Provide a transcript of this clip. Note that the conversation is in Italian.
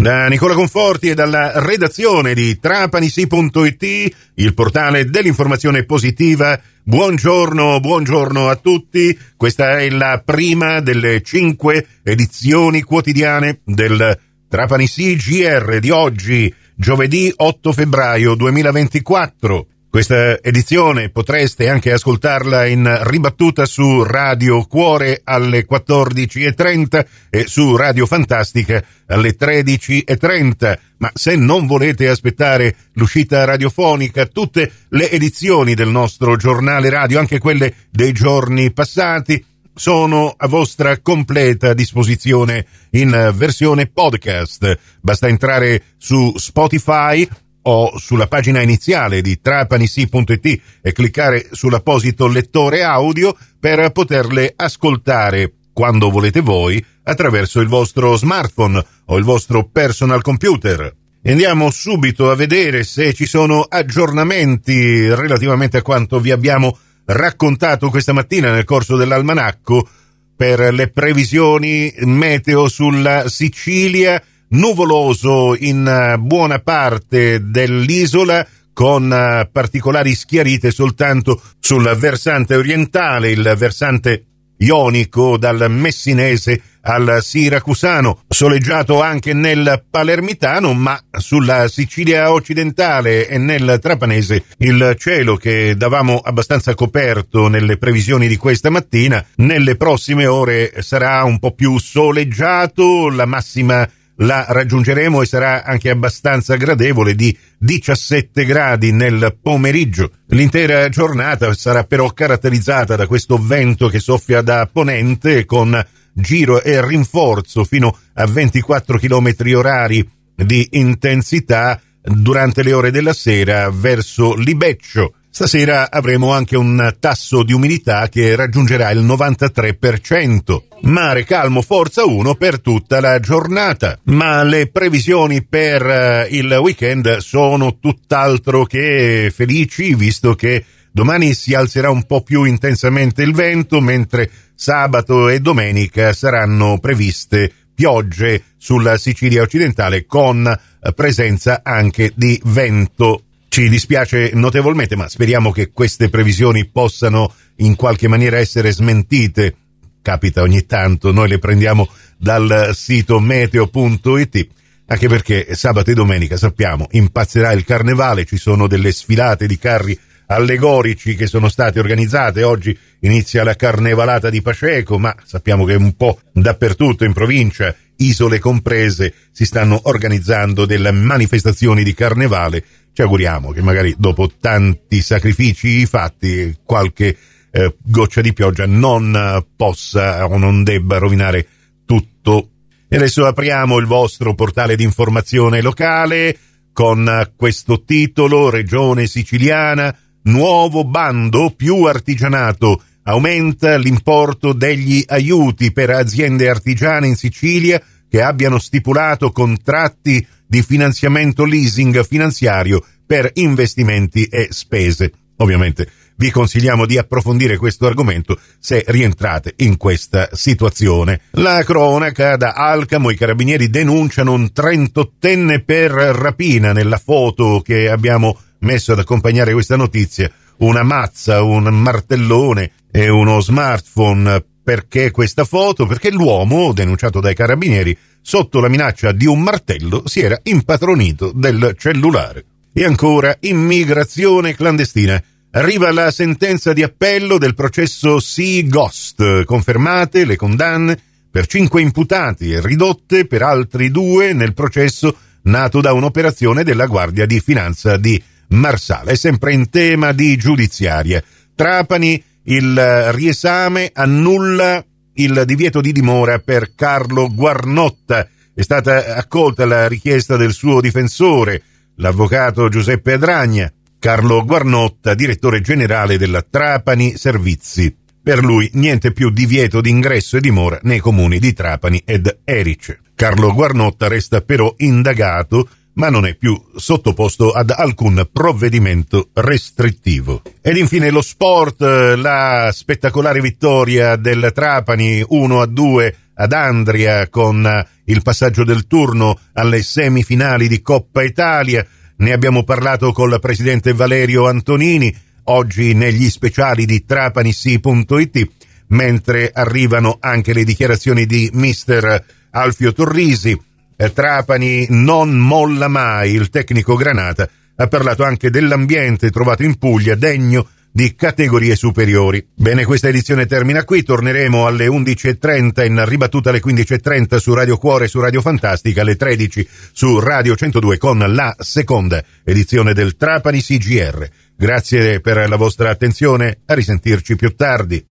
Da Nicola Conforti e dalla redazione di trapanisi.it, il portale dell'informazione positiva. Buongiorno, buongiorno a tutti. Questa è la prima delle cinque edizioni quotidiane del Trapanisi GR di oggi, giovedì 8 febbraio 2024. Questa edizione potreste anche ascoltarla in ribattuta su Radio Cuore alle 14.30 e su Radio Fantastica alle 13.30. Ma se non volete aspettare l'uscita radiofonica, tutte le edizioni del nostro giornale radio, anche quelle dei giorni passati, sono a vostra completa disposizione in versione podcast. Basta entrare su Spotify o sulla pagina iniziale di trapanisi.it e cliccare sull'apposito lettore audio per poterle ascoltare quando volete voi attraverso il vostro smartphone o il vostro personal computer. Andiamo subito a vedere se ci sono aggiornamenti relativamente a quanto vi abbiamo raccontato questa mattina nel corso dell'almanacco per le previsioni meteo sulla Sicilia nuvoloso in eh, buona parte dell'isola con eh, particolari schiarite soltanto sul versante orientale, il versante ionico dal messinese al siracusano, soleggiato anche nel palermitano, ma sulla Sicilia occidentale e nel trapanese il cielo che davamo abbastanza coperto nelle previsioni di questa mattina, nelle prossime ore sarà un po' più soleggiato, la massima la raggiungeremo e sarà anche abbastanza gradevole di 17 gradi nel pomeriggio. L'intera giornata sarà però caratterizzata da questo vento che soffia da ponente con giro e rinforzo fino a 24 km orari di intensità durante le ore della sera verso Libeccio. Stasera avremo anche un tasso di umidità che raggiungerà il 93%. Mare calmo forza 1 per tutta la giornata, ma le previsioni per eh, il weekend sono tutt'altro che felici visto che domani si alzerà un po' più intensamente il vento mentre sabato e domenica saranno previste piogge sulla Sicilia occidentale con presenza anche di vento ci dispiace notevolmente, ma speriamo che queste previsioni possano in qualche maniera essere smentite. Capita ogni tanto, noi le prendiamo dal sito meteo.it, anche perché sabato e domenica sappiamo impazzerà il carnevale, ci sono delle sfilate di carri allegorici che sono state organizzate. Oggi inizia la carnevalata di Paceco, ma sappiamo che un po' dappertutto in provincia, isole comprese, si stanno organizzando delle manifestazioni di carnevale ci auguriamo che magari dopo tanti sacrifici fatti qualche eh, goccia di pioggia non possa o non debba rovinare tutto. E adesso apriamo il vostro portale di informazione locale con questo titolo Regione Siciliana Nuovo bando più artigianato aumenta l'importo degli aiuti per aziende artigiane in Sicilia che abbiano stipulato contratti di finanziamento leasing finanziario per investimenti e spese. Ovviamente vi consigliamo di approfondire questo argomento se rientrate in questa situazione. La cronaca da Alcamo, i carabinieri denunciano un 38enne per rapina nella foto che abbiamo messo ad accompagnare questa notizia. Una mazza, un martellone e uno smartphone. Perché questa foto? Perché l'uomo, denunciato dai carabinieri, sotto la minaccia di un martello, si era impatronito del cellulare. E ancora, immigrazione clandestina. Arriva la sentenza di appello del processo Sea Ghost. Confermate le condanne per cinque imputati e ridotte per altri due nel processo nato da un'operazione della Guardia di Finanza di Marsala. È sempre in tema di giudiziaria. Trapani, il riesame annulla il divieto di dimora per Carlo Guarnotta. È stata accolta la richiesta del suo difensore, l'avvocato Giuseppe Adragna, Carlo Guarnotta, direttore generale della Trapani Servizi. Per lui niente più divieto di ingresso e dimora nei comuni di Trapani ed Erice. Carlo Guarnotta resta però indagato ma non è più sottoposto ad alcun provvedimento restrittivo. Ed infine lo sport, la spettacolare vittoria del Trapani 1 a 2 ad Andria con il passaggio del turno alle semifinali di Coppa Italia. Ne abbiamo parlato col presidente Valerio Antonini oggi negli speciali di trapanissi.it, mentre arrivano anche le dichiarazioni di mister Alfio Torrisi. Eh, Trapani non molla mai, il tecnico Granata ha parlato anche dell'ambiente trovato in Puglia degno di categorie superiori. Bene, questa edizione termina qui, torneremo alle 11.30 in ribattuta alle 15.30 su Radio Cuore e su Radio Fantastica, alle 13 su Radio 102 con la seconda edizione del Trapani CGR. Grazie per la vostra attenzione, a risentirci più tardi.